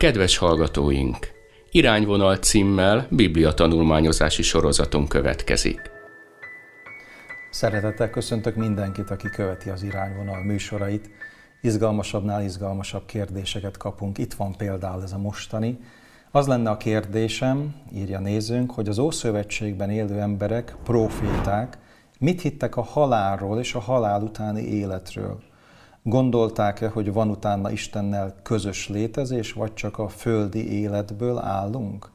Kedves hallgatóink! Irányvonal címmel Biblia tanulmányozási sorozaton következik. Szeretettel köszöntök mindenkit, aki követi az irányvonal műsorait. Izgalmasabbnál izgalmasabb kérdéseket kapunk. Itt van például ez a mostani. Az lenne a kérdésem, írja nézőnk, hogy az Ószövetségben élő emberek, proféták, mit hittek a halálról és a halál utáni életről? Gondolták-e, hogy van utána Istennel közös létezés, vagy csak a földi életből állunk?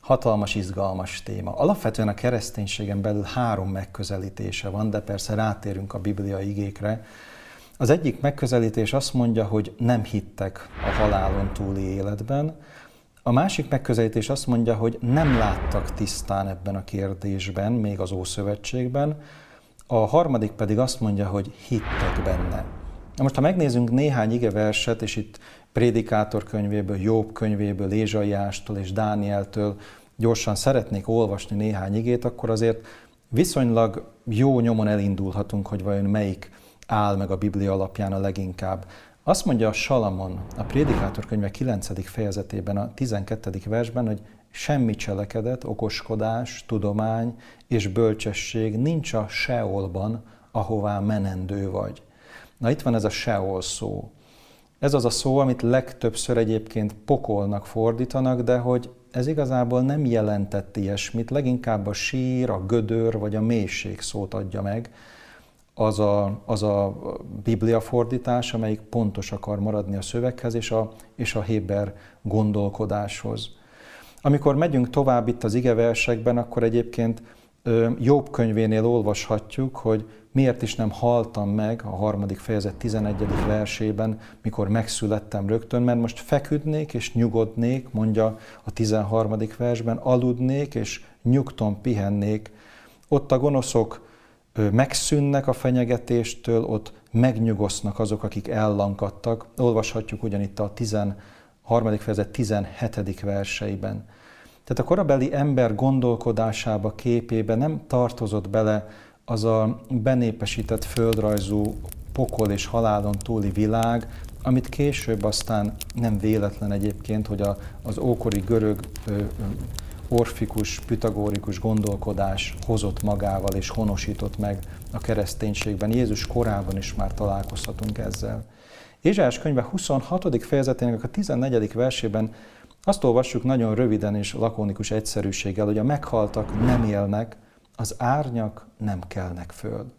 Hatalmas, izgalmas téma. Alapvetően a kereszténységen belül három megközelítése van, de persze rátérünk a Biblia igékre. Az egyik megközelítés azt mondja, hogy nem hittek a halálon túli életben, a másik megközelítés azt mondja, hogy nem láttak tisztán ebben a kérdésben, még az Ószövetségben, a harmadik pedig azt mondja, hogy hittek benne. Na most, ha megnézzünk néhány igeverset, és itt Prédikátor könyvéből, Jobb könyvéből, Ézsaiástól és Dánieltől gyorsan szeretnék olvasni néhány igét, akkor azért viszonylag jó nyomon elindulhatunk, hogy vajon melyik áll meg a Biblia alapján a leginkább. Azt mondja a Salamon, a Prédikátor könyve 9. fejezetében, a 12. versben, hogy semmi cselekedet, okoskodás, tudomány és bölcsesség nincs a Seolban, ahová menendő vagy. Na itt van ez a Seol szó. Ez az a szó, amit legtöbbször egyébként pokolnak fordítanak, de hogy ez igazából nem jelentett ilyesmit, leginkább a sír, a gödör vagy a mélység szót adja meg, az a, az a biblia fordítás, amelyik pontos akar maradni a szöveghez és a, és a Héber gondolkodáshoz. Amikor megyünk tovább itt az igeversekben, akkor egyébként Jobb könyvénél olvashatjuk, hogy miért is nem haltam meg a harmadik fejezet 11. versében, mikor megszülettem rögtön, mert most feküdnék és nyugodnék, mondja a 13. versben, aludnék és nyugton pihennék. Ott a gonoszok megszűnnek a fenyegetéstől, ott megnyugosznak azok, akik ellankadtak. Olvashatjuk ugyanitt a 13. fejezet 17. verseiben. Tehát a korabeli ember gondolkodásába, képébe nem tartozott bele az a benépesített földrajzú pokol és halálon túli világ, amit később aztán nem véletlen egyébként, hogy a, az ókori görög ö, ö, orfikus, pitagórikus gondolkodás hozott magával és honosított meg a kereszténységben. Jézus korában is már találkozhatunk ezzel. Ézsás könyve 26. fejezetének a 14. versében azt olvassuk nagyon röviden és lakonikus egyszerűséggel, hogy a meghaltak nem élnek, az árnyak nem kelnek föl.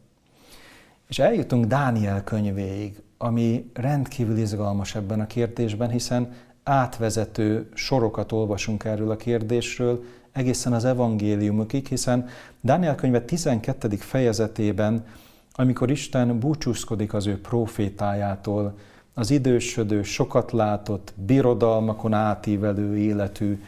És eljutunk Dániel könyvéig, ami rendkívül izgalmas ebben a kérdésben, hiszen átvezető sorokat olvasunk erről a kérdésről, egészen az evangéliumokig, hiszen Dániel könyve 12. fejezetében, amikor Isten búcsúzkodik az ő profétájától, az idősödő, sokat látott, birodalmakon átívelő életű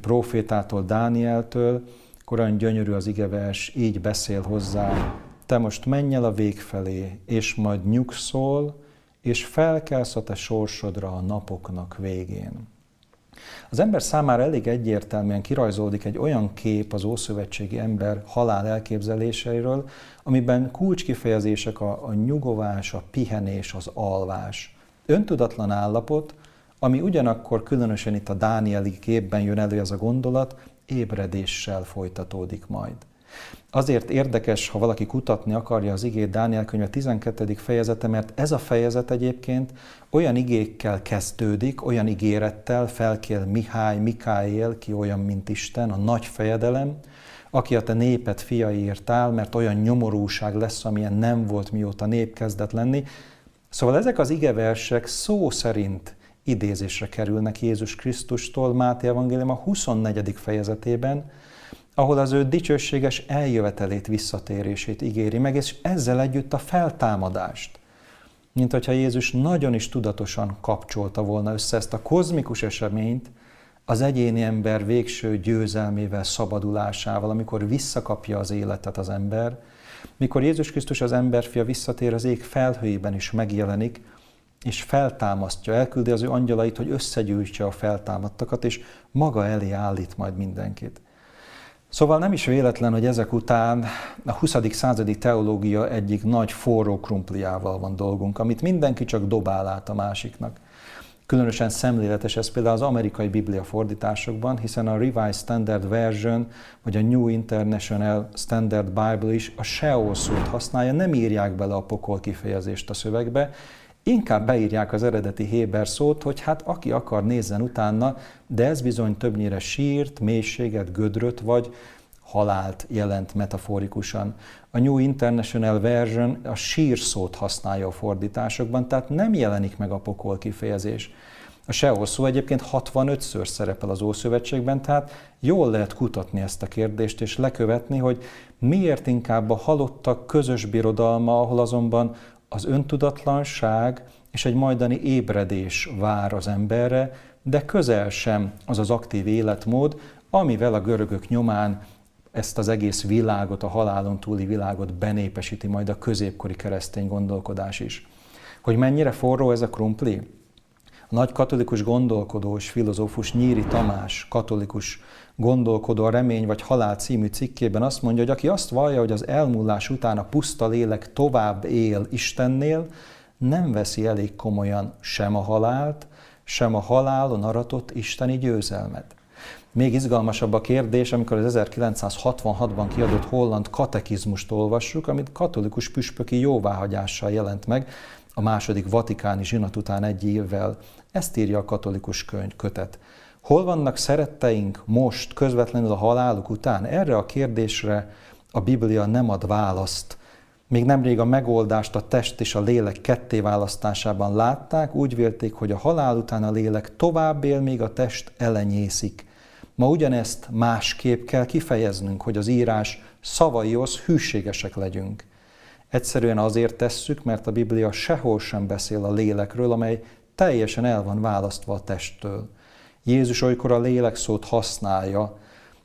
profétától, Dánieltől, korán gyönyörű az igevers, így beszél hozzá, te most menj el a vég felé, és majd nyugszol, és felkelsz a te sorsodra a napoknak végén. Az ember számára elég egyértelműen kirajzolódik egy olyan kép az ószövetségi ember halál elképzeléseiről, amiben kulcskifejezések a, a nyugovás, a pihenés, az alvás. Öntudatlan állapot, ami ugyanakkor különösen itt a Dánieli képben jön elő ez a gondolat, ébredéssel folytatódik majd. Azért érdekes, ha valaki kutatni akarja az igét Dániel könyve 12. fejezete, mert ez a fejezet egyébként olyan igékkel kezdődik, olyan ígérettel felkél Mihály, Mikáél, ki olyan, mint Isten, a nagy fejedelem, aki a te népet fiaiért áll, mert olyan nyomorúság lesz, amilyen nem volt, mióta nép kezdett lenni. Szóval ezek az igeversek szó szerint idézésre kerülnek Jézus Krisztustól Máté Evangélium a 24. fejezetében, ahol az ő dicsőséges eljövetelét, visszatérését ígéri meg, és ezzel együtt a feltámadást. Mint hogyha Jézus nagyon is tudatosan kapcsolta volna össze ezt a kozmikus eseményt az egyéni ember végső győzelmével, szabadulásával, amikor visszakapja az életet az ember, mikor Jézus Krisztus az emberfia visszatér az ég felhőjében is megjelenik, és feltámasztja, elküldi az ő angyalait, hogy összegyűjtse a feltámadtakat, és maga elé állít majd mindenkit. Szóval nem is véletlen, hogy ezek után a 20. századi teológia egyik nagy forró krumpliával van dolgunk, amit mindenki csak dobál át a másiknak. Különösen szemléletes ez például az amerikai biblia fordításokban, hiszen a Revised Standard Version vagy a New International Standard Bible is a Sheol szót használja, nem írják bele a pokol kifejezést a szövegbe, inkább beírják az eredeti Héber szót, hogy hát aki akar, nézzen utána, de ez bizony többnyire sírt, mélységet, gödröt vagy halált jelent metaforikusan. A New International Version a sír használja a fordításokban, tehát nem jelenik meg a pokol kifejezés. A Seol szó egyébként 65-ször szerepel az Ószövetségben, tehát jól lehet kutatni ezt a kérdést és lekövetni, hogy miért inkább a halottak közös birodalma, ahol azonban az öntudatlanság és egy majdani ébredés vár az emberre, de közel sem az az aktív életmód, amivel a görögök nyomán ezt az egész világot, a halálon túli világot benépesíti majd a középkori keresztény gondolkodás is. Hogy mennyire forró ez a krumpli? A nagy katolikus gondolkodó és filozófus Nyíri Tamás, katolikus gondolkodó a Remény vagy Halál című cikkében azt mondja, hogy aki azt vallja, hogy az elmúlás után a puszta lélek tovább él Istennél, nem veszi elég komolyan sem a halált, sem a halálon aratott isteni győzelmet. Még izgalmasabb a kérdés, amikor az 1966-ban kiadott holland katekizmust olvassuk, amit katolikus püspöki jóváhagyással jelent meg a második vatikáni zsinat után egy évvel. Ezt írja a katolikus könyv, kötet. Hol vannak szeretteink most, közvetlenül a haláluk után? Erre a kérdésre a Biblia nem ad választ. Még nemrég a megoldást a test és a lélek ketté választásában látták, úgy vélték, hogy a halál után a lélek tovább él, míg a test elenyészik. Ma ugyanezt másképp kell kifejeznünk, hogy az írás szavaihoz hűségesek legyünk. Egyszerűen azért tesszük, mert a Biblia sehol sem beszél a lélekről, amely teljesen el van választva a testtől. Jézus olykor a lélek szót használja,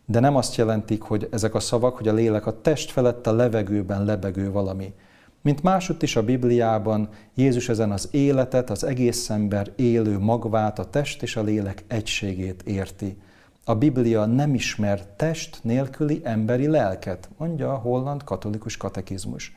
de nem azt jelentik, hogy ezek a szavak, hogy a lélek a test felett a levegőben lebegő valami. Mint másutt is a Bibliában, Jézus ezen az életet, az egész ember élő magvát, a test és a lélek egységét érti. A Biblia nem ismer test nélküli emberi lelket, mondja a holland katolikus katekizmus.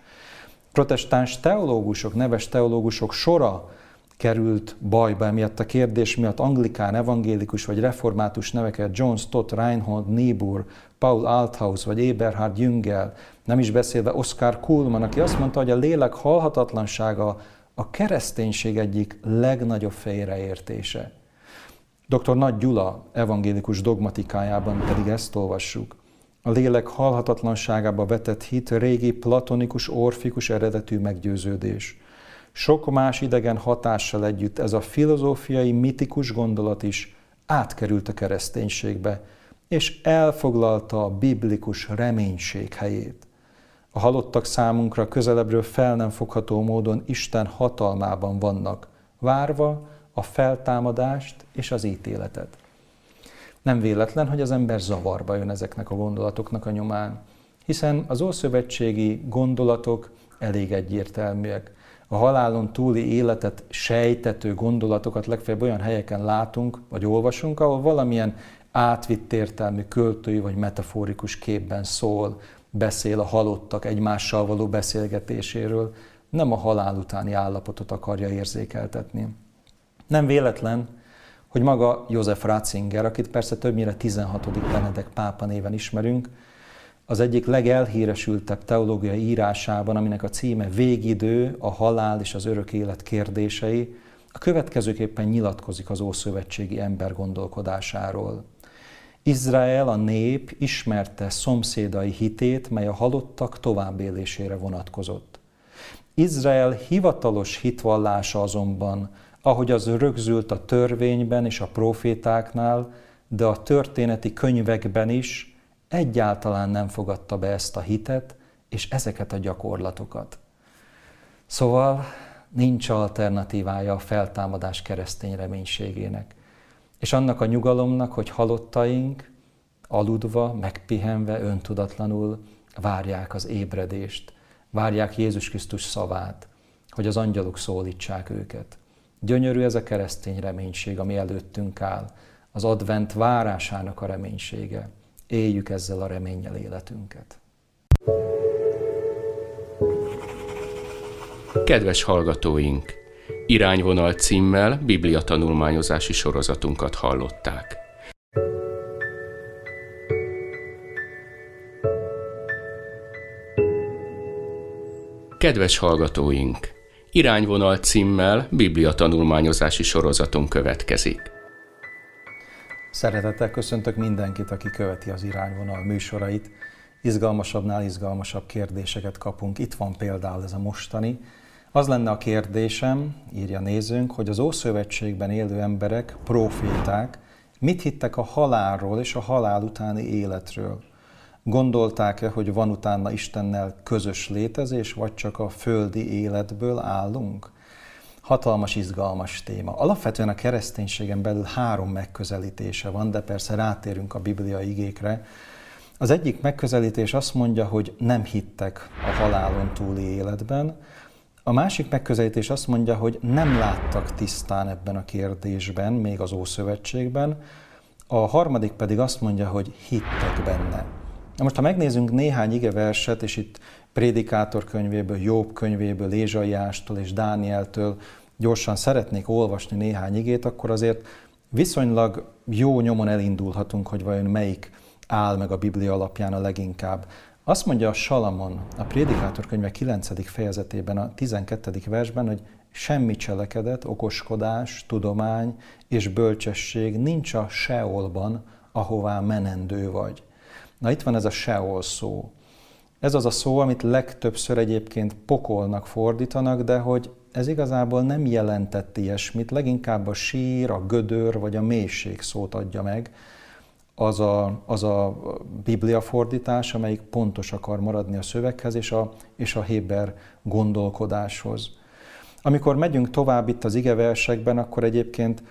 Protestáns teológusok, neves teológusok sora került bajba emiatt a kérdés miatt anglikán, evangélikus vagy református neveket John Stott, Reinhold Niebuhr, Paul Althaus vagy Eberhard Jüngel, nem is beszélve Oscar Kuhlmann, aki azt mondta, hogy a lélek halhatatlansága a kereszténység egyik legnagyobb félreértése. Dr. Nagy Gyula evangélikus dogmatikájában pedig ezt olvassuk. A lélek halhatatlanságába vetett hit régi platonikus, orfikus eredetű meggyőződés. Sok más idegen hatással együtt ez a filozófiai, mitikus gondolat is átkerült a kereszténységbe, és elfoglalta a biblikus reménység helyét. A halottak számunkra közelebbről fel nem fogható módon Isten hatalmában vannak, várva a feltámadást és az ítéletet. Nem véletlen, hogy az ember zavarba jön ezeknek a gondolatoknak a nyomán, hiszen az ószövetségi gondolatok elég egyértelműek. A halálon túli életet sejtető gondolatokat legfeljebb olyan helyeken látunk, vagy olvasunk, ahol valamilyen átvitt értelmű költői vagy metaforikus képben szól, beszél a halottak egymással való beszélgetéséről, nem a halál utáni állapotot akarja érzékeltetni. Nem véletlen, hogy maga József Ratzinger, akit persze többnyire 16. Benedek pápa néven ismerünk, az egyik legelhíresültebb teológiai írásában, aminek a címe Végidő, a halál és az örök élet kérdései, a következőképpen nyilatkozik az ószövetségi ember gondolkodásáról. Izrael, a nép ismerte szomszédai hitét, mely a halottak továbbélésére vonatkozott. Izrael hivatalos hitvallása azonban ahogy az rögzült a törvényben és a profétáknál, de a történeti könyvekben is egyáltalán nem fogadta be ezt a hitet és ezeket a gyakorlatokat. Szóval nincs alternatívája a feltámadás keresztény reménységének. És annak a nyugalomnak, hogy halottaink aludva, megpihenve, öntudatlanul várják az ébredést, várják Jézus Krisztus szavát, hogy az angyalok szólítsák őket. Gyönyörű ez a keresztény reménység, ami előttünk áll, az advent várásának a reménysége. Éljük ezzel a reménnyel életünket. Kedves hallgatóink! Irányvonal címmel Biblia tanulmányozási sorozatunkat hallották. Kedves hallgatóink! Irányvonal címmel Biblia tanulmányozási sorozatunk következik. Szeretettel köszöntök mindenkit, aki követi az Irányvonal műsorait. Izgalmasabbnál izgalmasabb kérdéseket kapunk. Itt van például ez a mostani. Az lenne a kérdésem, írja nézőnk, hogy az Ószövetségben élő emberek, proféták, mit hittek a halálról és a halál utáni életről? Gondolták-e, hogy van utána Istennel közös létezés, vagy csak a földi életből állunk? Hatalmas, izgalmas téma. Alapvetően a kereszténységen belül három megközelítése van, de persze rátérünk a bibliai igékre. Az egyik megközelítés azt mondja, hogy nem hittek a halálon túli életben, a másik megközelítés azt mondja, hogy nem láttak tisztán ebben a kérdésben, még az Ószövetségben, a harmadik pedig azt mondja, hogy hittek benne. Na most, ha megnézzünk néhány igeverset, és itt Prédikátor könyvéből, Jobb könyvéből, Ézsaiástól és Dánieltől gyorsan szeretnék olvasni néhány igét, akkor azért viszonylag jó nyomon elindulhatunk, hogy vajon melyik áll meg a Biblia alapján a leginkább. Azt mondja a Salamon, a Prédikátor könyve 9. fejezetében, a 12. versben, hogy semmi cselekedet, okoskodás, tudomány és bölcsesség nincs a Seolban, ahová menendő vagy. Na itt van ez a Seol szó. Ez az a szó, amit legtöbbször egyébként pokolnak fordítanak, de hogy ez igazából nem jelentett ilyesmit, leginkább a sír, a gödör vagy a mélység szót adja meg, az a, az a biblia fordítás, amelyik pontos akar maradni a szöveghez és a, és a Héber gondolkodáshoz. Amikor megyünk tovább itt az igeversekben, akkor egyébként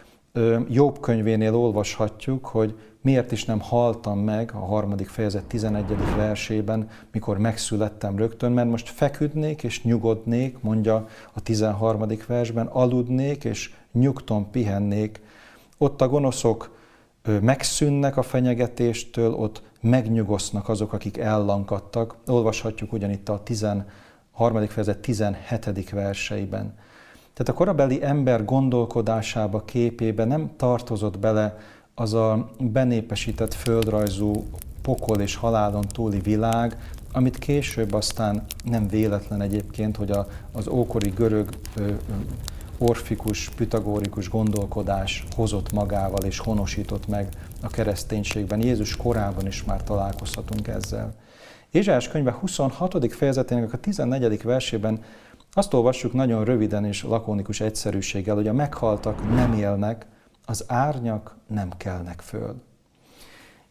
Jobb könyvénél olvashatjuk, hogy miért is nem haltam meg a harmadik fejezet 11. versében, mikor megszülettem rögtön, mert most feküdnék és nyugodnék, mondja a 13. versben, aludnék és nyugton pihennék. Ott a gonoszok megszűnnek a fenyegetéstől, ott megnyugosznak azok, akik ellankadtak. Olvashatjuk ugyanitt a 13. fejezet 17. verseiben. Tehát a korabeli ember gondolkodásába, képébe nem tartozott bele az a benépesített földrajzú pokol és halálon túli világ, amit később aztán nem véletlen egyébként, hogy a, az ókori görög ö, orfikus, pitagórikus gondolkodás hozott magával és honosított meg a kereszténységben. Jézus korában is már találkozhatunk ezzel. Ézsás könyve 26. fejezetének a 14. versében azt olvassuk nagyon röviden és lakonikus egyszerűséggel, hogy a meghaltak nem élnek, az árnyak nem kelnek föl.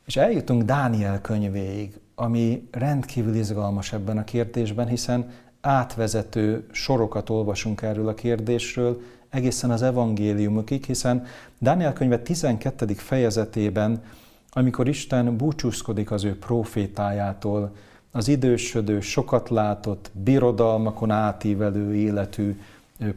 És eljutunk Dániel könyvéig, ami rendkívül izgalmas ebben a kérdésben, hiszen átvezető sorokat olvasunk erről a kérdésről, egészen az evangéliumokig, hiszen Dániel könyve 12. fejezetében, amikor Isten búcsúzkodik az ő profétájától, az idősödő, sokat látott, birodalmakon átívelő életű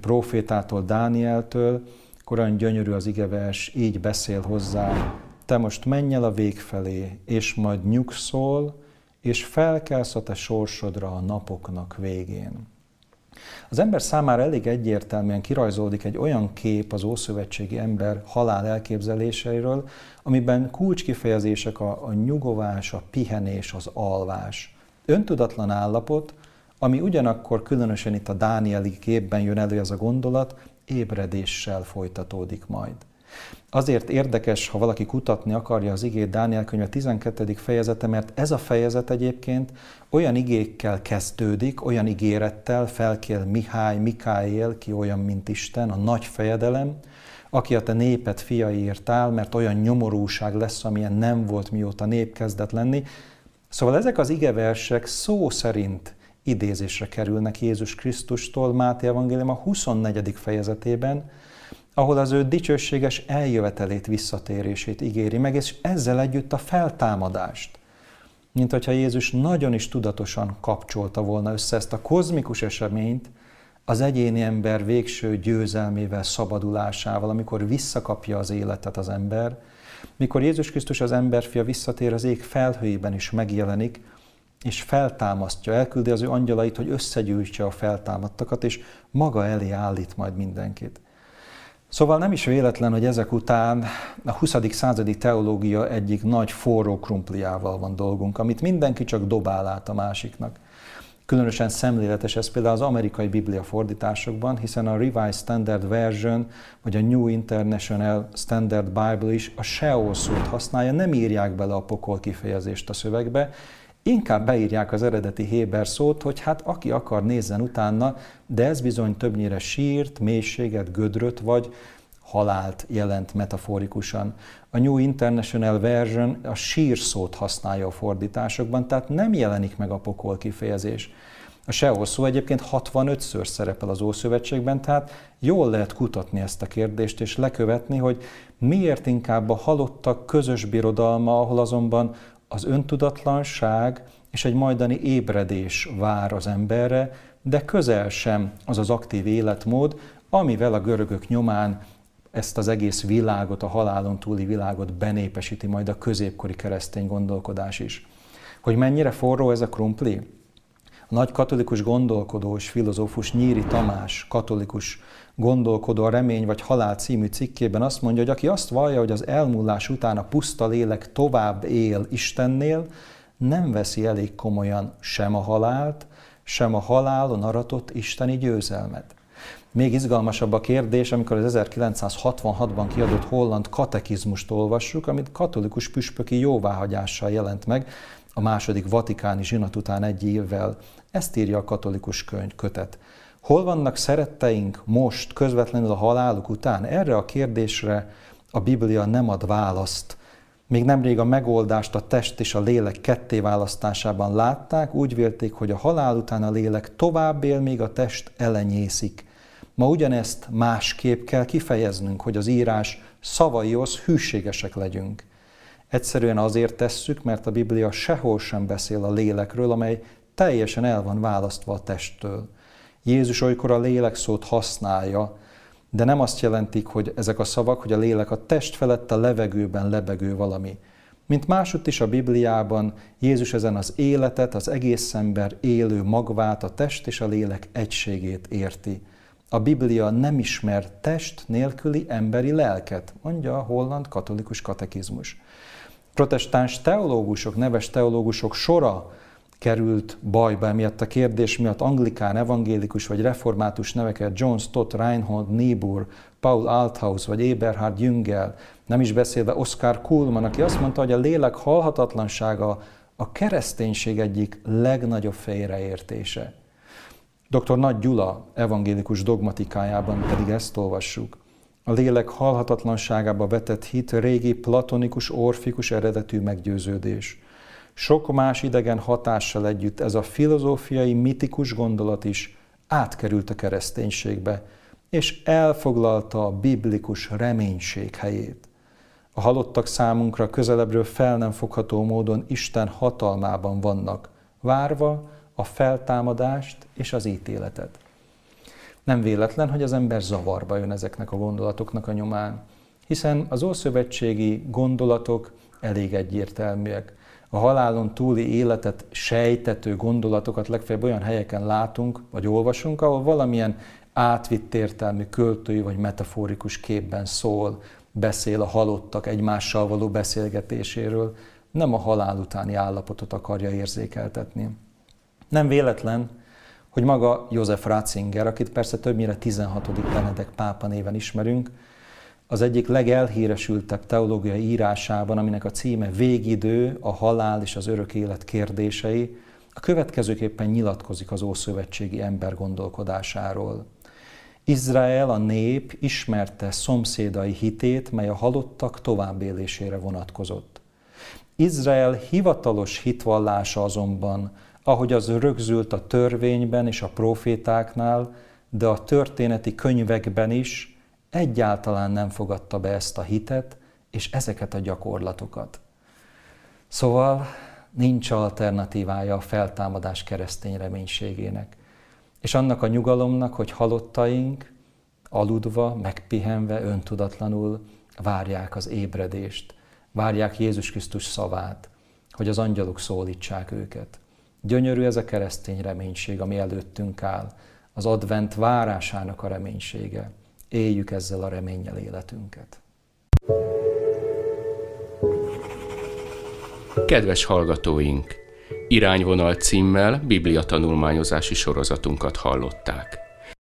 profétától, Dánieltől, korán gyönyörű az igevers, így beszél hozzá, te most menj el a vég felé, és majd nyugszol, és felkelsz a te sorsodra a napoknak végén. Az ember számára elég egyértelműen kirajzolódik egy olyan kép az ószövetségi ember halál elképzeléseiről, amiben kulcskifejezések a, a nyugovás, a pihenés, az alvás. Öntudatlan állapot, ami ugyanakkor különösen itt a Dánieli képben jön elő ez a gondolat, ébredéssel folytatódik majd. Azért érdekes, ha valaki kutatni akarja az igét Dániel könyve 12. fejezete, mert ez a fejezet egyébként olyan igékkel kezdődik, olyan ígérettel felkél Mihály, Mikáél, ki olyan, mint Isten, a nagy fejedelem, aki a te népet fiai írtál, mert olyan nyomorúság lesz, amilyen nem volt, mióta nép kezdett lenni. Szóval ezek az igeversek szó szerint idézésre kerülnek Jézus Krisztustól Máté Evangélium a 24. fejezetében, ahol az ő dicsőséges eljövetelét, visszatérését ígéri meg, és ezzel együtt a feltámadást. Mint hogyha Jézus nagyon is tudatosan kapcsolta volna össze ezt a kozmikus eseményt az egyéni ember végső győzelmével, szabadulásával, amikor visszakapja az életet az ember, mikor Jézus Krisztus az emberfia visszatér az ég felhőjében is megjelenik, és feltámasztja, elküldi az ő angyalait, hogy összegyűjtse a feltámadtakat, és maga elé állít majd mindenkit. Szóval nem is véletlen, hogy ezek után a 20. századi teológia egyik nagy forró krumpliával van dolgunk, amit mindenki csak dobál át a másiknak. Különösen szemléletes ez például az amerikai biblia fordításokban, hiszen a Revised Standard Version, vagy a New International Standard Bible is a Sheol szót használja, nem írják bele a pokol kifejezést a szövegbe, inkább beírják az eredeti Héber szót, hogy hát aki akar, nézzen utána, de ez bizony többnyire sírt, mélységet, gödröt vagy halált jelent metaforikusan. A New International Version a sír használja a fordításokban, tehát nem jelenik meg a pokol kifejezés. A Seol szó egyébként 65-ször szerepel az Ószövetségben, tehát jól lehet kutatni ezt a kérdést és lekövetni, hogy miért inkább a halottak közös birodalma, ahol azonban az öntudatlanság és egy majdani ébredés vár az emberre, de közel sem az az aktív életmód, amivel a görögök nyomán ezt az egész világot, a halálon túli világot benépesíti majd a középkori keresztény gondolkodás is. Hogy mennyire forró ez a krumpli? A nagy katolikus gondolkodó és filozófus Nyíri Tamás, katolikus gondolkodó a Remény vagy Halál című cikkében azt mondja, hogy aki azt vallja, hogy az elmúlás után a puszta lélek tovább él Istennél, nem veszi elég komolyan sem a halált, sem a halálon aratott isteni győzelmet. Még izgalmasabb a kérdés, amikor az 1966-ban kiadott holland katekizmust olvassuk, amit katolikus püspöki jóváhagyással jelent meg a második vatikáni zsinat után egy évvel. Ezt írja a katolikus könyv kötet. Hol vannak szeretteink most, közvetlenül a haláluk után? Erre a kérdésre a Biblia nem ad választ. Még nemrég a megoldást a test és a lélek ketté választásában látták, úgy vélték, hogy a halál után a lélek tovább él, míg a test elenyészik. Ma ugyanezt másképp kell kifejeznünk, hogy az írás szavaihoz hűségesek legyünk. Egyszerűen azért tesszük, mert a Biblia sehol sem beszél a lélekről, amely teljesen el van választva a testtől. Jézus olykor a lélek szót használja, de nem azt jelentik, hogy ezek a szavak, hogy a lélek a test felett a levegőben lebegő valami. Mint másutt is a Bibliában, Jézus ezen az életet, az egész ember élő magvát, a test és a lélek egységét érti. A Biblia nem ismer test nélküli emberi lelket, mondja a holland katolikus katekizmus. Protestáns teológusok, neves teológusok sora került bajba emiatt a kérdés miatt anglikán, evangélikus vagy református neveket John Stott, Reinhold Niebuhr, Paul Althaus vagy Eberhard Jüngel, nem is beszélve Oscar Kuhlmann, aki azt mondta, hogy a lélek halhatatlansága a kereszténység egyik legnagyobb félreértése. Dr. Nagy Gyula evangélikus dogmatikájában pedig ezt olvassuk. A lélek halhatatlanságába vetett hit régi platonikus, orfikus eredetű meggyőződés – sok más idegen hatással együtt ez a filozófiai, mitikus gondolat is átkerült a kereszténységbe, és elfoglalta a biblikus reménység helyét. A halottak számunkra közelebbről fel nem fogható módon Isten hatalmában vannak, várva a feltámadást és az ítéletet. Nem véletlen, hogy az ember zavarba jön ezeknek a gondolatoknak a nyomán, hiszen az ószövetségi gondolatok elég egyértelműek a halálon túli életet sejtető gondolatokat legfeljebb olyan helyeken látunk, vagy olvasunk, ahol valamilyen átvitt értelmű költői vagy metaforikus képben szól, beszél a halottak egymással való beszélgetéséről, nem a halál utáni állapotot akarja érzékeltetni. Nem véletlen, hogy maga József Ratzinger, akit persze többnyire 16. Benedek pápa néven ismerünk, az egyik legelhíresültebb teológiai írásában, aminek a címe Végidő, a halál és az örök élet kérdései, a következőképpen nyilatkozik az ószövetségi ember gondolkodásáról. Izrael, a nép ismerte szomszédai hitét, mely a halottak továbbélésére vonatkozott. Izrael hivatalos hitvallása azonban, ahogy az rögzült a törvényben és a profétáknál, de a történeti könyvekben is, egyáltalán nem fogadta be ezt a hitet és ezeket a gyakorlatokat. Szóval nincs alternatívája a feltámadás keresztény reménységének. És annak a nyugalomnak, hogy halottaink aludva, megpihenve, öntudatlanul várják az ébredést, várják Jézus Krisztus szavát, hogy az angyalok szólítsák őket. Gyönyörű ez a keresztény reménység, ami előttünk áll, az advent várásának a reménysége. Éljük ezzel a reménnyel életünket. Kedves hallgatóink! Irányvonal címmel Biblia tanulmányozási sorozatunkat hallották.